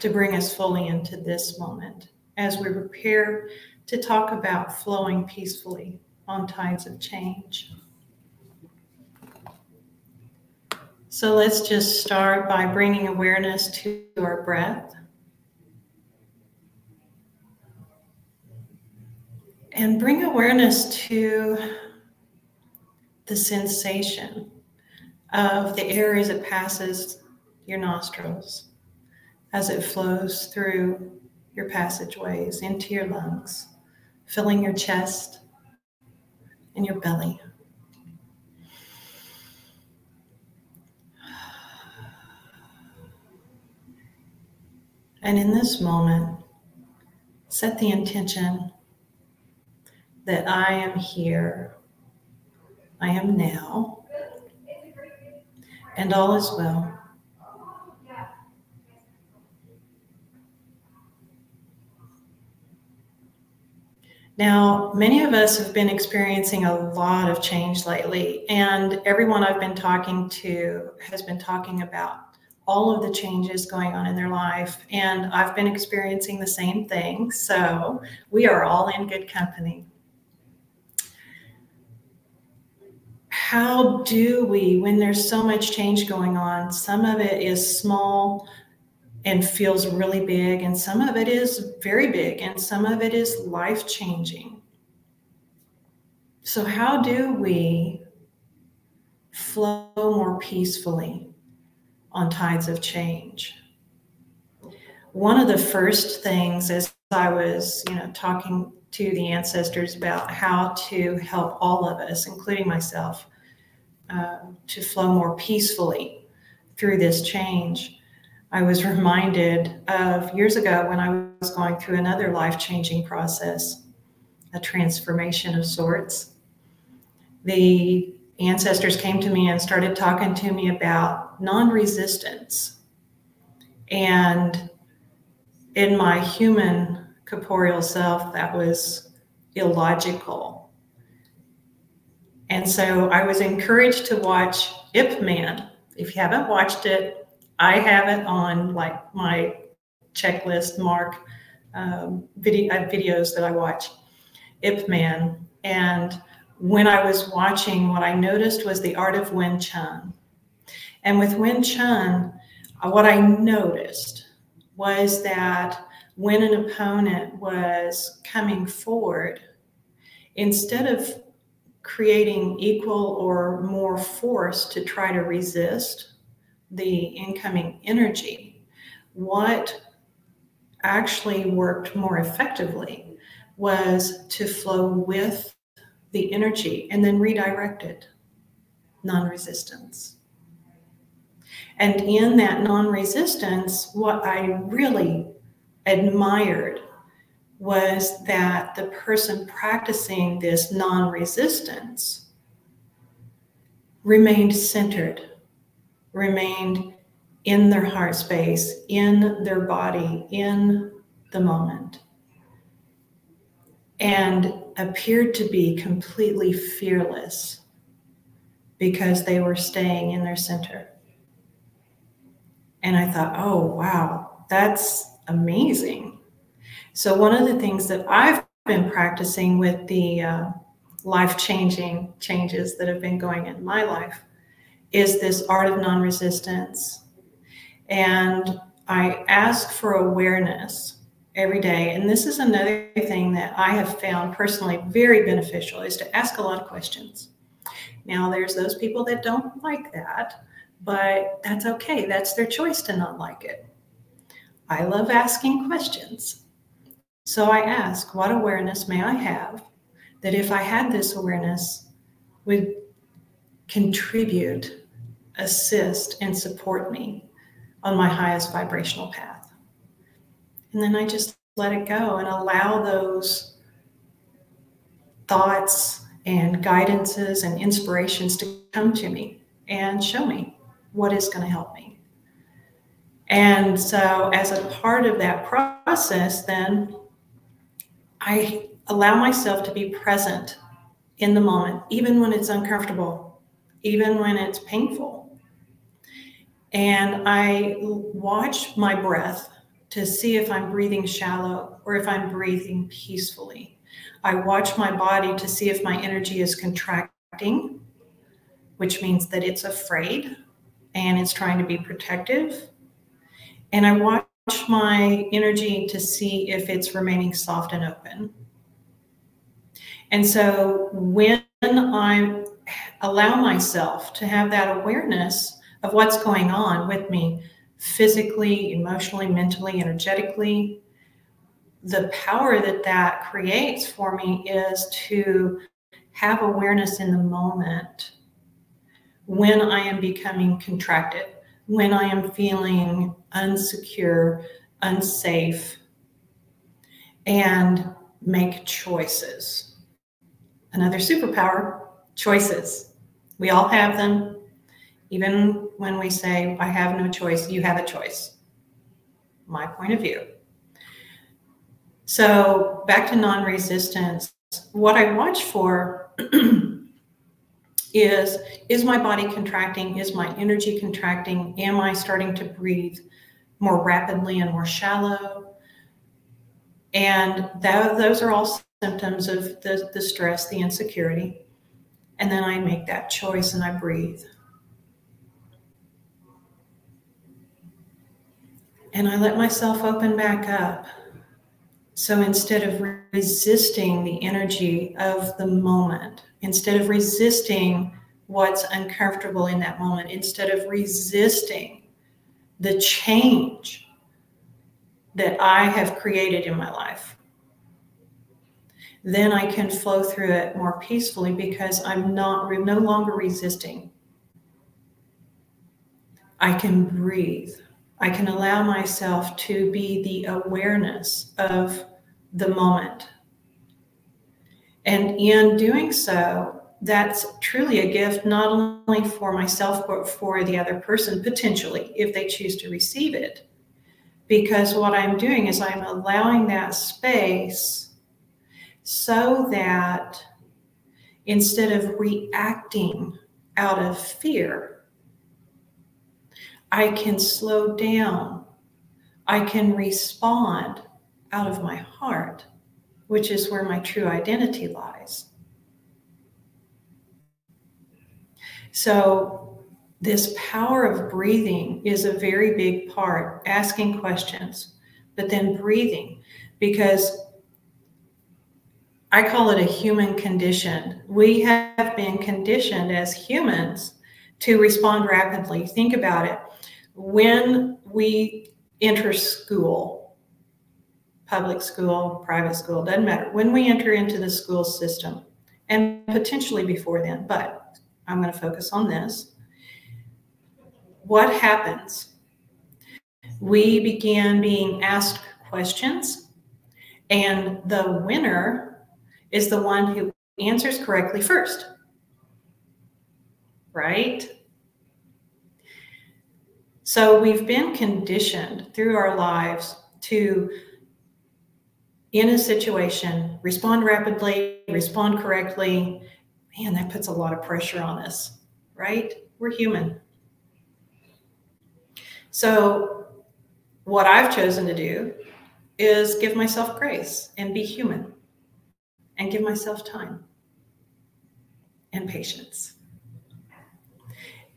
to bring us fully into this moment as we prepare to talk about flowing peacefully on tides of change. So let's just start by bringing awareness to our breath. And bring awareness to the sensation of the air as it passes your nostrils, as it flows through your passageways into your lungs, filling your chest and your belly. And in this moment, set the intention that I am here, I am now, and all is well. Now, many of us have been experiencing a lot of change lately, and everyone I've been talking to has been talking about all of the changes going on in their life. And I've been experiencing the same thing. So we are all in good company. How do we, when there's so much change going on, some of it is small and feels really big, and some of it is very big, and some of it is life changing. So, how do we flow more peacefully on tides of change? One of the first things as I was, you know, talking to the ancestors about how to help all of us, including myself, uh, to flow more peacefully through this change I was reminded of years ago when I was going through another life changing process, a transformation of sorts. The ancestors came to me and started talking to me about non resistance. And in my human corporeal self, that was illogical. And so I was encouraged to watch Ip Man. If you haven't watched it, I have it on like my checklist mark um, video uh, videos that I watch. Ip Man, and when I was watching, what I noticed was the art of Wing Chun. And with Wing Chun, uh, what I noticed was that when an opponent was coming forward, instead of creating equal or more force to try to resist, the incoming energy, what actually worked more effectively was to flow with the energy and then redirect it, non resistance. And in that non resistance, what I really admired was that the person practicing this non resistance remained centered remained in their heart space, in their body, in the moment, and appeared to be completely fearless because they were staying in their center. And I thought, oh, wow, that's amazing. So, one of the things that I've been practicing with the uh, life changing changes that have been going in my life is this art of non resistance. And I ask for awareness every day. And this is another thing that I have found personally very beneficial is to ask a lot of questions. Now, there's those people that don't like that, but that's okay. That's their choice to not like it. I love asking questions. So I ask, what awareness may I have that if I had this awareness would contribute, assist, and support me on my highest vibrational path. And then I just let it go and allow those thoughts and guidances and inspirations to come to me and show me what is going to help me. And so, as a part of that process, then I allow myself to be present in the moment, even when it's uncomfortable even when it's painful. And I watch my breath to see if I'm breathing shallow or if I'm breathing peacefully. I watch my body to see if my energy is contracting, which means that it's afraid and it's trying to be protective. And I watch my energy to see if it's remaining soft and open. And so when I allow myself to have that awareness of what's going on with me physically, emotionally, mentally, energetically, the power that that creates for me is to have awareness in the moment when I am becoming contracted, when I am feeling unsecure, unsafe, and make choices. Another superpower choices. We all have them. Even when we say, I have no choice, you have a choice. My point of view. So, back to non resistance, what I watch for is is my body contracting? Is my energy contracting? Am I starting to breathe more rapidly and more shallow? And that, those are all symptoms of the, the stress, the insecurity. And then I make that choice and I breathe. And I let myself open back up. So instead of resisting the energy of the moment, instead of resisting what's uncomfortable in that moment, instead of resisting the change that I have created in my life, then I can flow through it more peacefully because I'm not no longer resisting. I can breathe. I can allow myself to be the awareness of the moment. And in doing so, that's truly a gift, not only for myself, but for the other person, potentially, if they choose to receive it. Because what I'm doing is I'm allowing that space so that instead of reacting out of fear, I can slow down. I can respond out of my heart, which is where my true identity lies. So, this power of breathing is a very big part, asking questions, but then breathing, because I call it a human condition. We have been conditioned as humans to respond rapidly. Think about it. When we enter school, public school, private school, doesn't matter. When we enter into the school system, and potentially before then, but I'm going to focus on this. What happens? We began being asked questions, and the winner is the one who answers correctly first. Right? So we've been conditioned through our lives to, in a situation, respond rapidly, respond correctly. Man, that puts a lot of pressure on us, right? We're human. So, what I've chosen to do is give myself grace and be human and give myself time and patience.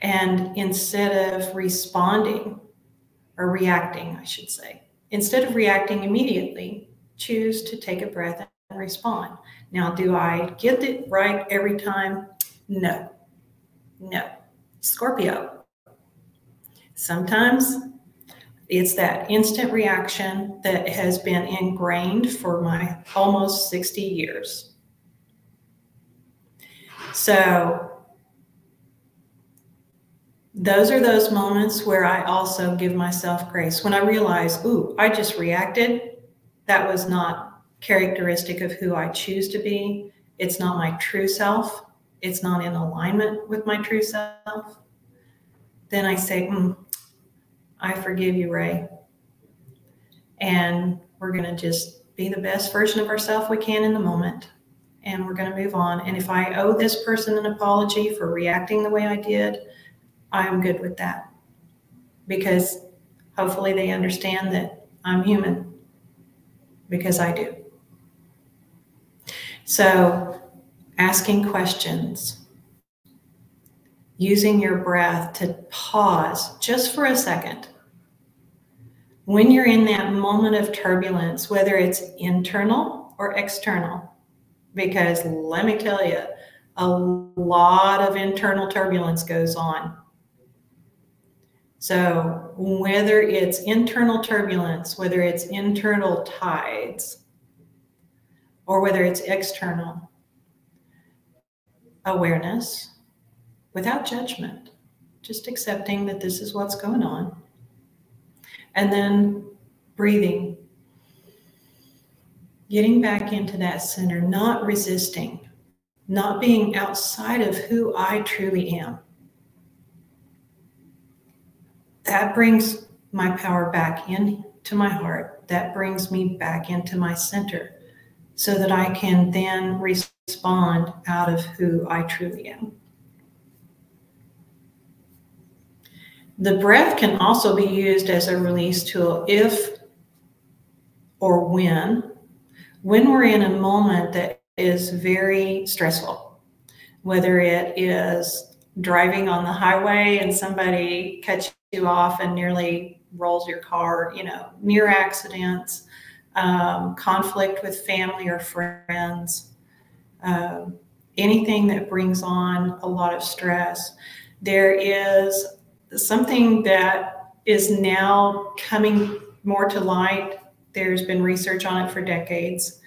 And instead of responding or reacting, I should say, instead of reacting immediately, choose to take a breath and respond. Now, do I get it right every time? No. No. Scorpio. Sometimes it's that instant reaction that has been ingrained for my almost 60 years. So, those are those moments where I also give myself grace. When I realize, ooh, I just reacted, that was not characteristic of who I choose to be. It's not my true self. It's not in alignment with my true self. Then I say, mm, I forgive you, Rae. And we're going to just be the best version of ourselves we can in the moment. And we're going to move on. And if I owe this person an apology for reacting the way I did, I'm good with that. Because hopefully they understand that I'm human because I do. So, asking questions, using your breath to pause just for a second. When you're in that moment of turbulence, whether it's internal or external, because let me tell you, a lot of internal turbulence goes on. So, whether it's internal turbulence, whether it's internal tides, or whether it's external awareness without judgment, just accepting that this is what's going on. And then breathing, getting back into that center, not resisting, not being outside of who I truly am. That brings my power back into my heart. That brings me back into my center so that I can then respond out of who I truly am. The breath can also be used as a release tool if or when when we're in a moment that is very stressful, whether it is driving on the highway and somebody cuts you off and nearly rolls your car, you know, near accidents, um, conflict with family or friends, um, anything that brings on a lot of stress. There is something that is now coming more to light. There's been research on it for decades,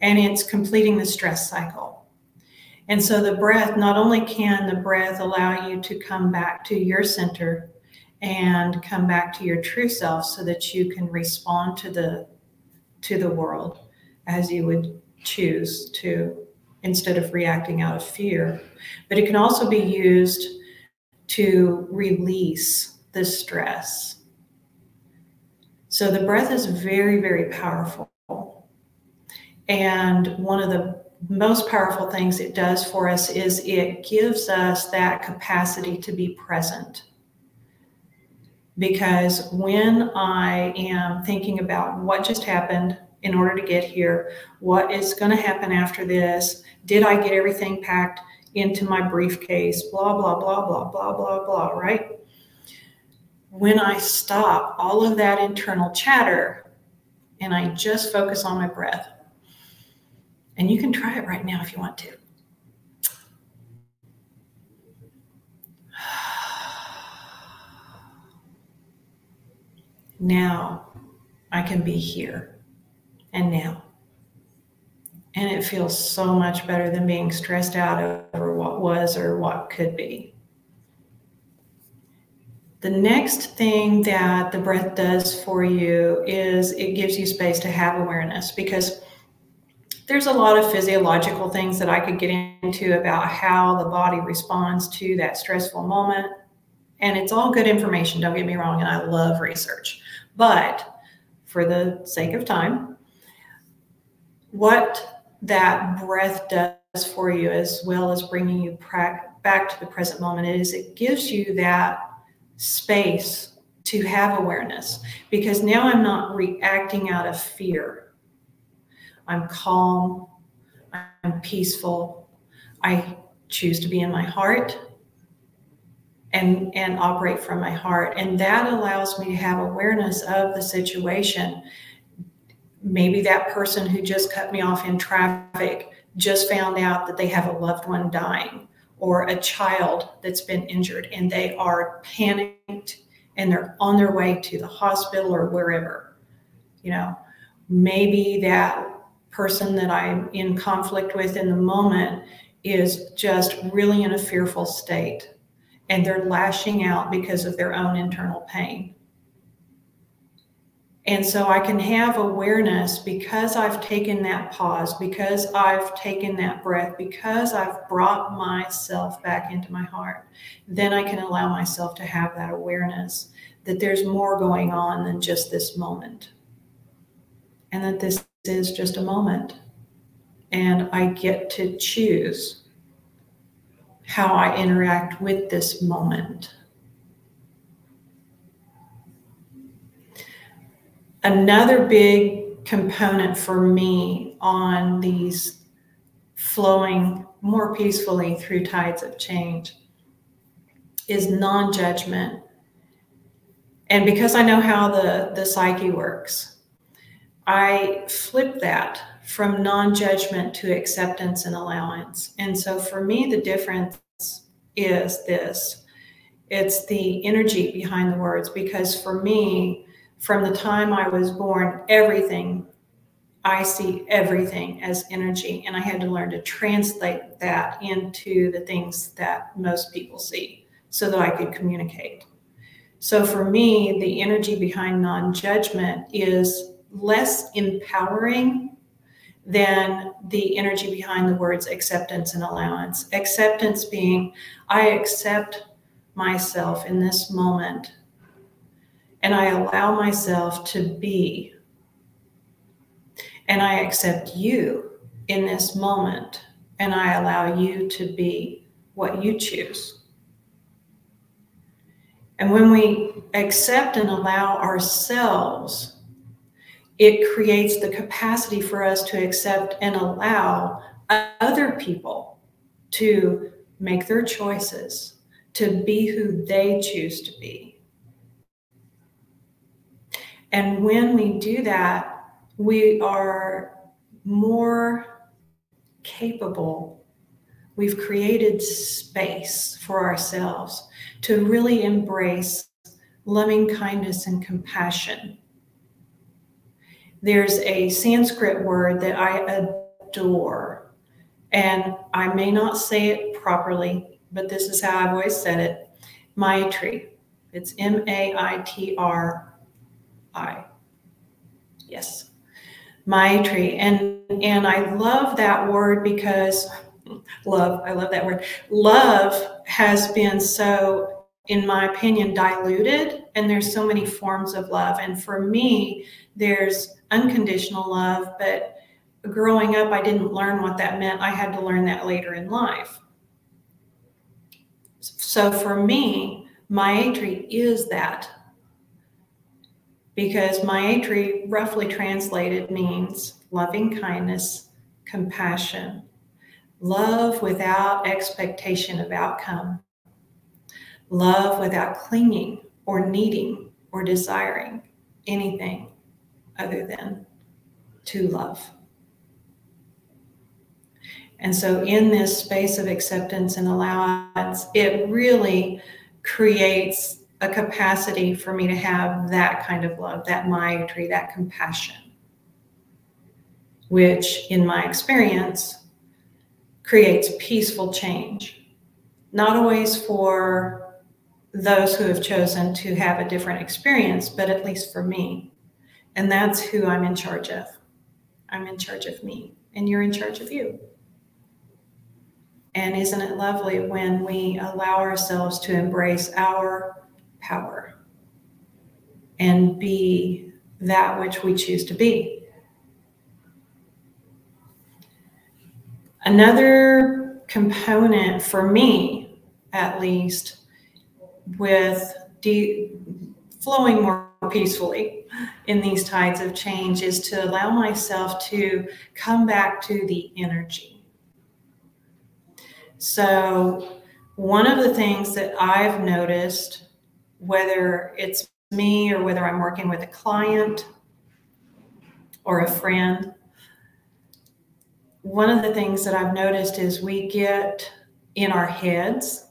and it's completing the stress cycle. And so the breath, not only can the breath allow you to come back to your center and come back to your true self so that you can respond to the to the world as you would choose to instead of reacting out of fear. But it can also be used to release the stress. So the breath is very, very powerful. And one of the most powerful things it does for us is it gives us that capacity to be present. Because when I am thinking about what just happened in order to get here, what is going to happen after this, did I get everything packed into my briefcase, blah, blah, blah, blah, blah, blah, blah, right? When I stop all of that internal chatter and I just focus on my breath, and you can try it right now if you want to. Now I can be here and now. And it feels so much better than being stressed out over what was or what could be. The next thing that the breath does for you is it gives you space to have awareness because there's a lot of physiological things that I could get into about how the body responds to that stressful moment. And it's all good information, don't get me wrong. And I love research. But for the sake of time, what that breath does for you, as well as bringing you back to the present moment, is it gives you that space to have awareness because now I'm not reacting out of fear. I'm calm, I'm peaceful, I choose to be in my heart and and operate from my heart. And that allows me to have awareness of the situation maybe that person who just cut me off in traffic just found out that they have a loved one dying or a child that's been injured and they are panicked and they're on their way to the hospital or wherever you know maybe that person that I'm in conflict with in the moment is just really in a fearful state and they're lashing out because of their own internal pain. And so I can have awareness because I've taken that pause, because I've taken that breath, because I've brought myself back into my heart. Then I can allow myself to have that awareness that there's more going on than just this moment. And that this is just a moment. And I get to choose how I interact with this moment. Another big component for me on these flowing more peacefully through tides of change is non judgment. And because I know how the, the psyche works, I flip that from non judgment to acceptance and allowance. And so for me, the difference is this it's the energy behind the words, because for me, from the time I was born, everything I see everything as energy, and I had to learn to translate that into the things that most people see so that I could communicate. So for me, the energy behind non judgment is less empowering than the energy behind the words acceptance and allowance. Acceptance being, I accept myself in this moment and I allow myself to be and I accept you in this moment and I allow you to be what you choose. And when we accept and allow ourselves, it creates the capacity for us to accept and allow other people to make their choices, to be who they choose to be. And when we do that, we are more capable. We've created space for ourselves to really embrace loving kindness and compassion. There's a Sanskrit word that I adore, and I may not say it properly, but this is how I've always said it Maitri. It's M A I T R I. Yes. Maitri. And and I love that word because love, I love that word. Love has been so, in my opinion, diluted, and there's so many forms of love. And for me, there's unconditional love, but growing up, I didn't learn what that meant. I had to learn that later in life. So for me, Maitri is that because Maitri, roughly translated, means loving kindness, compassion, love without expectation of outcome, love without clinging or needing or desiring anything other than to love. And so, in this space of acceptance and allowance, it really creates a capacity for me to have that kind of love, that maitri, that compassion, which in my experience creates peaceful change. Not always for those who have chosen to have a different experience, but at least for me. And that's who I'm in charge of. I'm in charge of me, and you're in charge of you. And isn't it lovely when we allow ourselves to embrace our power and be that which we choose to be. Another component for me, at least, with de- flowing more peacefully in these tides of change is to allow myself to come back to the energy. So, one of the things that I've noticed whether it's me or whether I'm working with a client or a friend, one of the things that I've noticed is we get in our heads,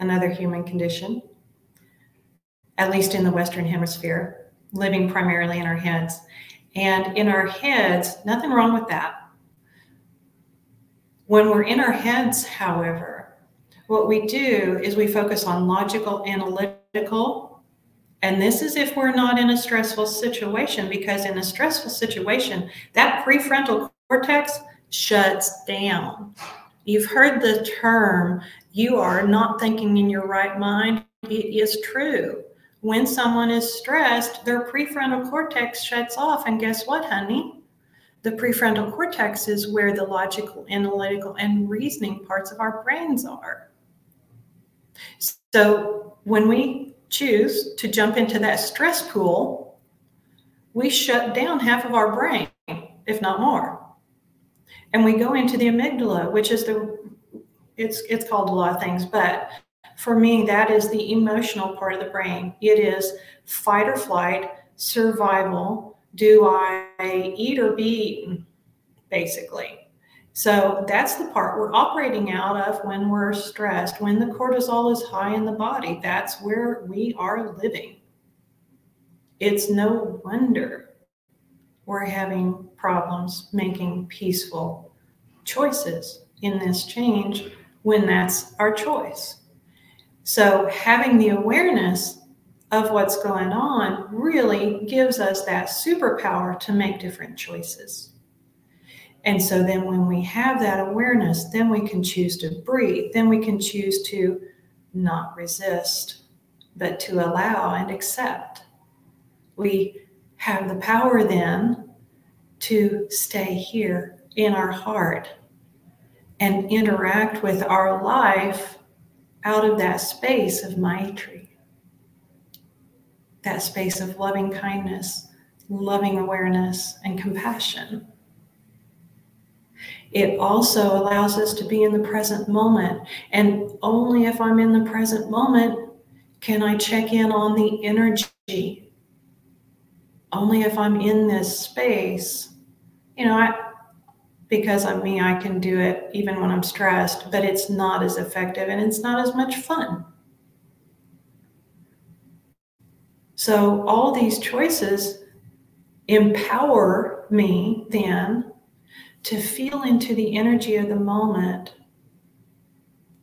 another human condition, at least in the Western Hemisphere, living primarily in our heads. And in our heads, nothing wrong with that. When we're in our heads, however, what we do is we focus on logical, analytical. And this is if we're not in a stressful situation, because in a stressful situation, that prefrontal cortex shuts down. You've heard the term, you are not thinking in your right mind. It is true. When someone is stressed, their prefrontal cortex shuts off. And guess what, honey? The prefrontal cortex is where the logical, analytical, and reasoning parts of our brains are. So when we choose to jump into that stress pool, we shut down half of our brain, if not more. And we go into the amygdala, which is the it's it's called a lot of things, but for me, that is the emotional part of the brain. It is fight or flight, survival. Do I eat or be eaten? Basically. So that's the part we're operating out of when we're stressed, when the cortisol is high in the body. That's where we are living. It's no wonder we're having problems making peaceful choices in this change when that's our choice. So, having the awareness of what's going on really gives us that superpower to make different choices. And so, then when we have that awareness, then we can choose to breathe, then we can choose to not resist, but to allow and accept. We have the power then to stay here in our heart and interact with our life out of that space of Maitri, that space of loving kindness, loving awareness, and compassion. It also allows us to be in the present moment. And only if I'm in the present moment can I check in on the energy. Only if I'm in this space. You know, I, because I'm me, I can do it even when I'm stressed, but it's not as effective and it's not as much fun. So, all these choices empower me then to feel into the energy of the moment.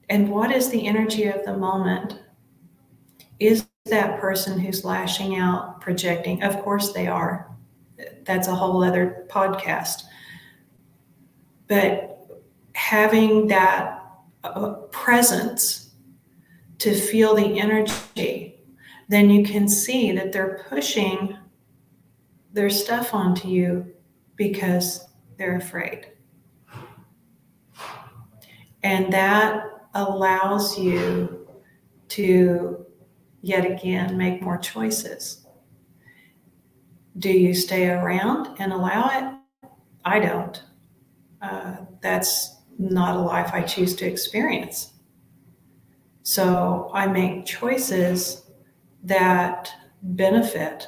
And what is the energy of the moment? Is that person who's lashing out, projecting? Of course they are. That's a whole other podcast but having that uh, presence to feel the energy, then you can see that they're pushing their stuff onto you because they're afraid. And that allows you to yet again make more choices. Do you stay around and allow it? I don't uh, that's not a life I choose to experience. So I make choices that benefit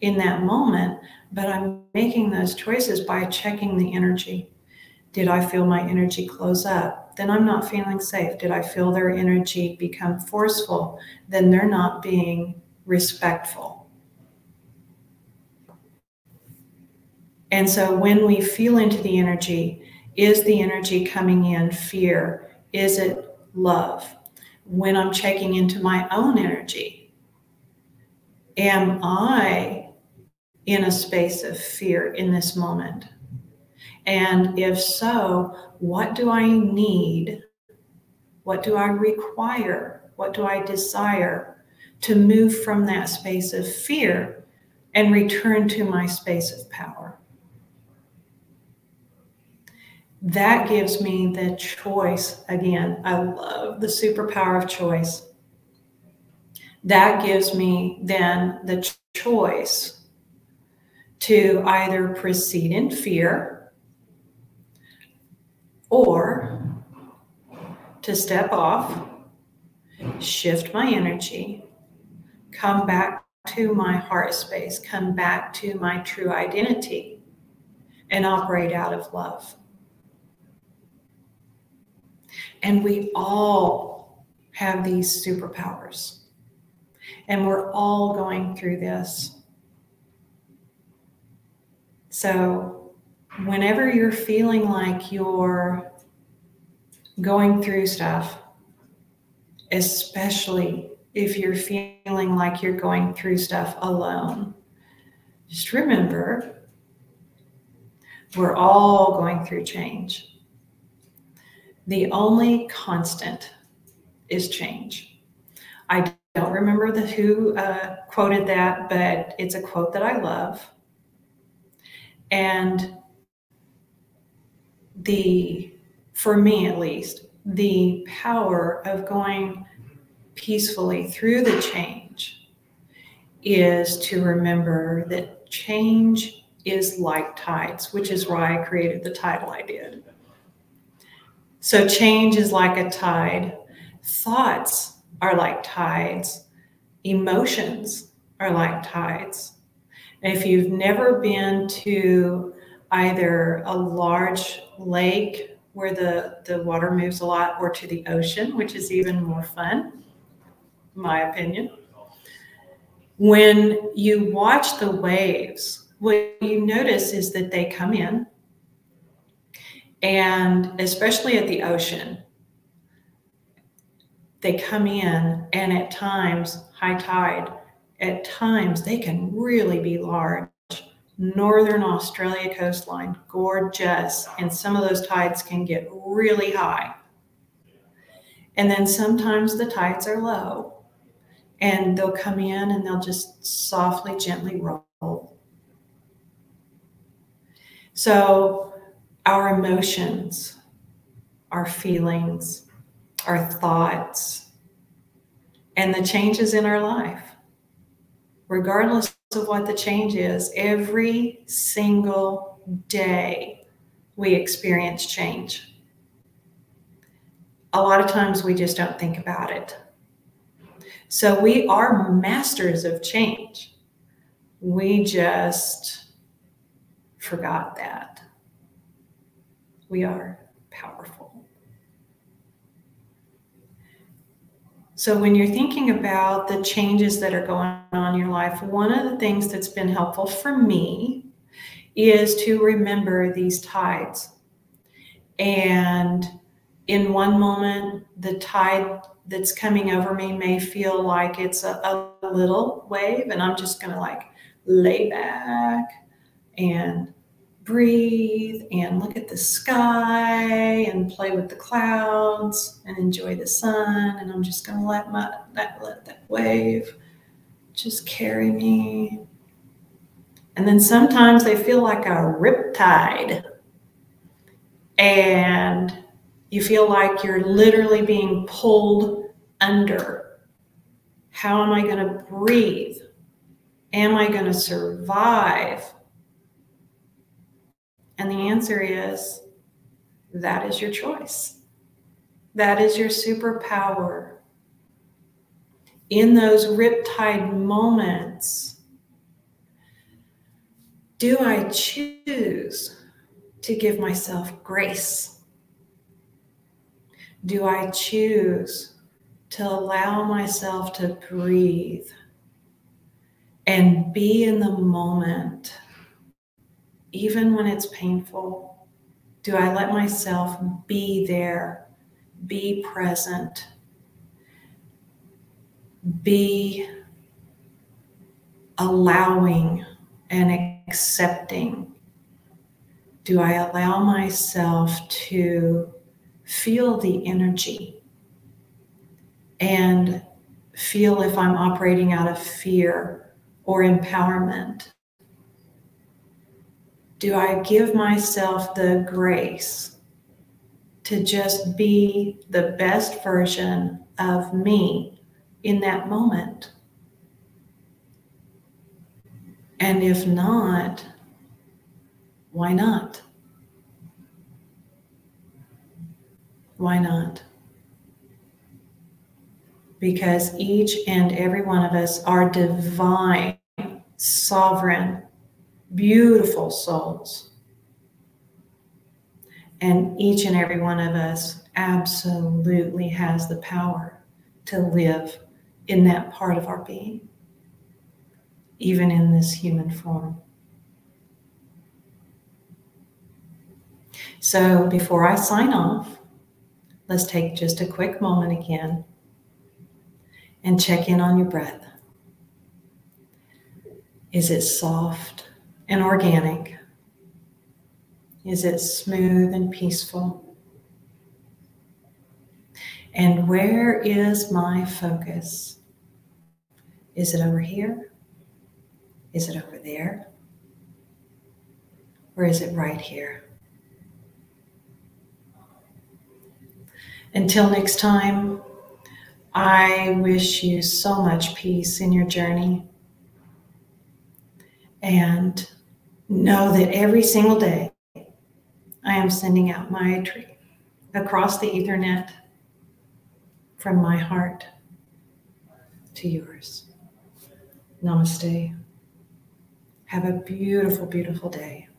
in that moment, but I'm making those choices by checking the energy. Did I feel my energy close up? Then I'm not feeling safe. Did I feel their energy become forceful? Then they're not being respectful. And so when we feel into the energy, is the energy coming in fear? Is it love? When I'm checking into my own energy, am I in a space of fear in this moment? And if so, what do I need? What do I require? What do I desire to move from that space of fear and return to my space of power? that gives me the choice again. I love the superpower of choice. That gives me then the choice to either proceed in fear or to step off, shift my energy, come back to my heart space, come back to my true identity, and operate out of love. And we all have these superpowers. And we're all going through this. So, whenever you're feeling like you're going through stuff, especially if you're feeling like you're going through stuff alone, just remember we're all going through change. The only constant is change. I don't remember the who uh, quoted that, but it's a quote that I love. And the, for me at least, the power of going peacefully through the change is to remember that change is like tides, which is why I created the title I did. So, change is like a tide. Thoughts are like tides. Emotions are like tides. If you've never been to either a large lake where the, the water moves a lot or to the ocean, which is even more fun, my opinion, when you watch the waves, what you notice is that they come in, and especially at the ocean, they come in, and at times, high tide, at times they can really be large. Northern Australia coastline, gorgeous, and some of those tides can get really high. And then sometimes the tides are low and they'll come in and they'll just softly, gently roll. So, our emotions, our feelings, our thoughts, and the changes in our life, regardless of what the change is, every single day we experience change. A lot of times we just don't think about it so we are masters of change. We just forgot that. We are powerful. So, when you're thinking about the changes that are going on in your life, one of the things that's been helpful for me is to remember these tides. And in one moment, the tide that's coming over me may feel like it's a, a little wave, and I'm just going to like lay back and breathe and look at the sky and play with the clouds and enjoy the sun. And I'm just going to let my that let that wave just carry me. And then sometimes they feel like a rip tide. And you feel like you're literally being pulled under. How am I going to breathe? Am I going to survive? And the answer is that is your choice. That is your superpower. In those riptide moments, do I choose to give myself grace? do I choose to allow myself to breathe and be in the moment, even when it's painful? Do I let myself be there, be present, be allowing and accepting? Do I allow myself to feel the energy and feel if I'm operating out of fear or empowerment. Do I give myself the grace to just be the best version of me in that moment? And if not, why not? Why not? Because each and every one of us are divine, sovereign, beautiful souls. And each and every one of us absolutely has the power to live in that part of our being, even in this human form. So before I sign off, Let's take just a quick moment again and check in on your breath. Is it soft and organic? Is it smooth and peaceful? And where is my focus? Is it over here? Is it over there? Or is it right here? Until next time, I wish you so much peace in your journey. and know that every single day I am sending out Maitri across the Ethernet from my heart to yours. Namaste. Have a beautiful, beautiful day.